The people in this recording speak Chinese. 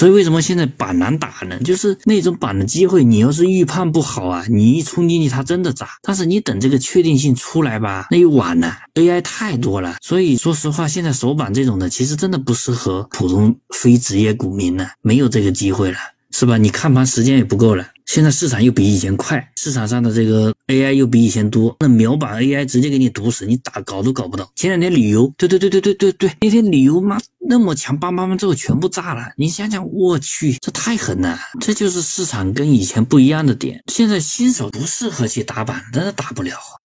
所以为什么现在板难打呢？就是那种板的机会，你要是预判不好啊，你一冲进去它真的砸。但是你等这个确定性出来吧，那又晚了。AI 太多了，所以说实话，现在首板这种的其实真的不适合普通非职业股民了，没有这个机会了。是吧？你看盘时间也不够了。现在市场又比以前快，市场上的这个 AI 又比以前多，那秒板 AI 直接给你堵死，你打搞都搞不到。前两天旅游，对对对对对对对，那天旅游妈那么强，梆梆梆之后全部炸了。你想想，我去，这太狠了。这就是市场跟以前不一样的点。现在新手不适合去打板，真的打不了。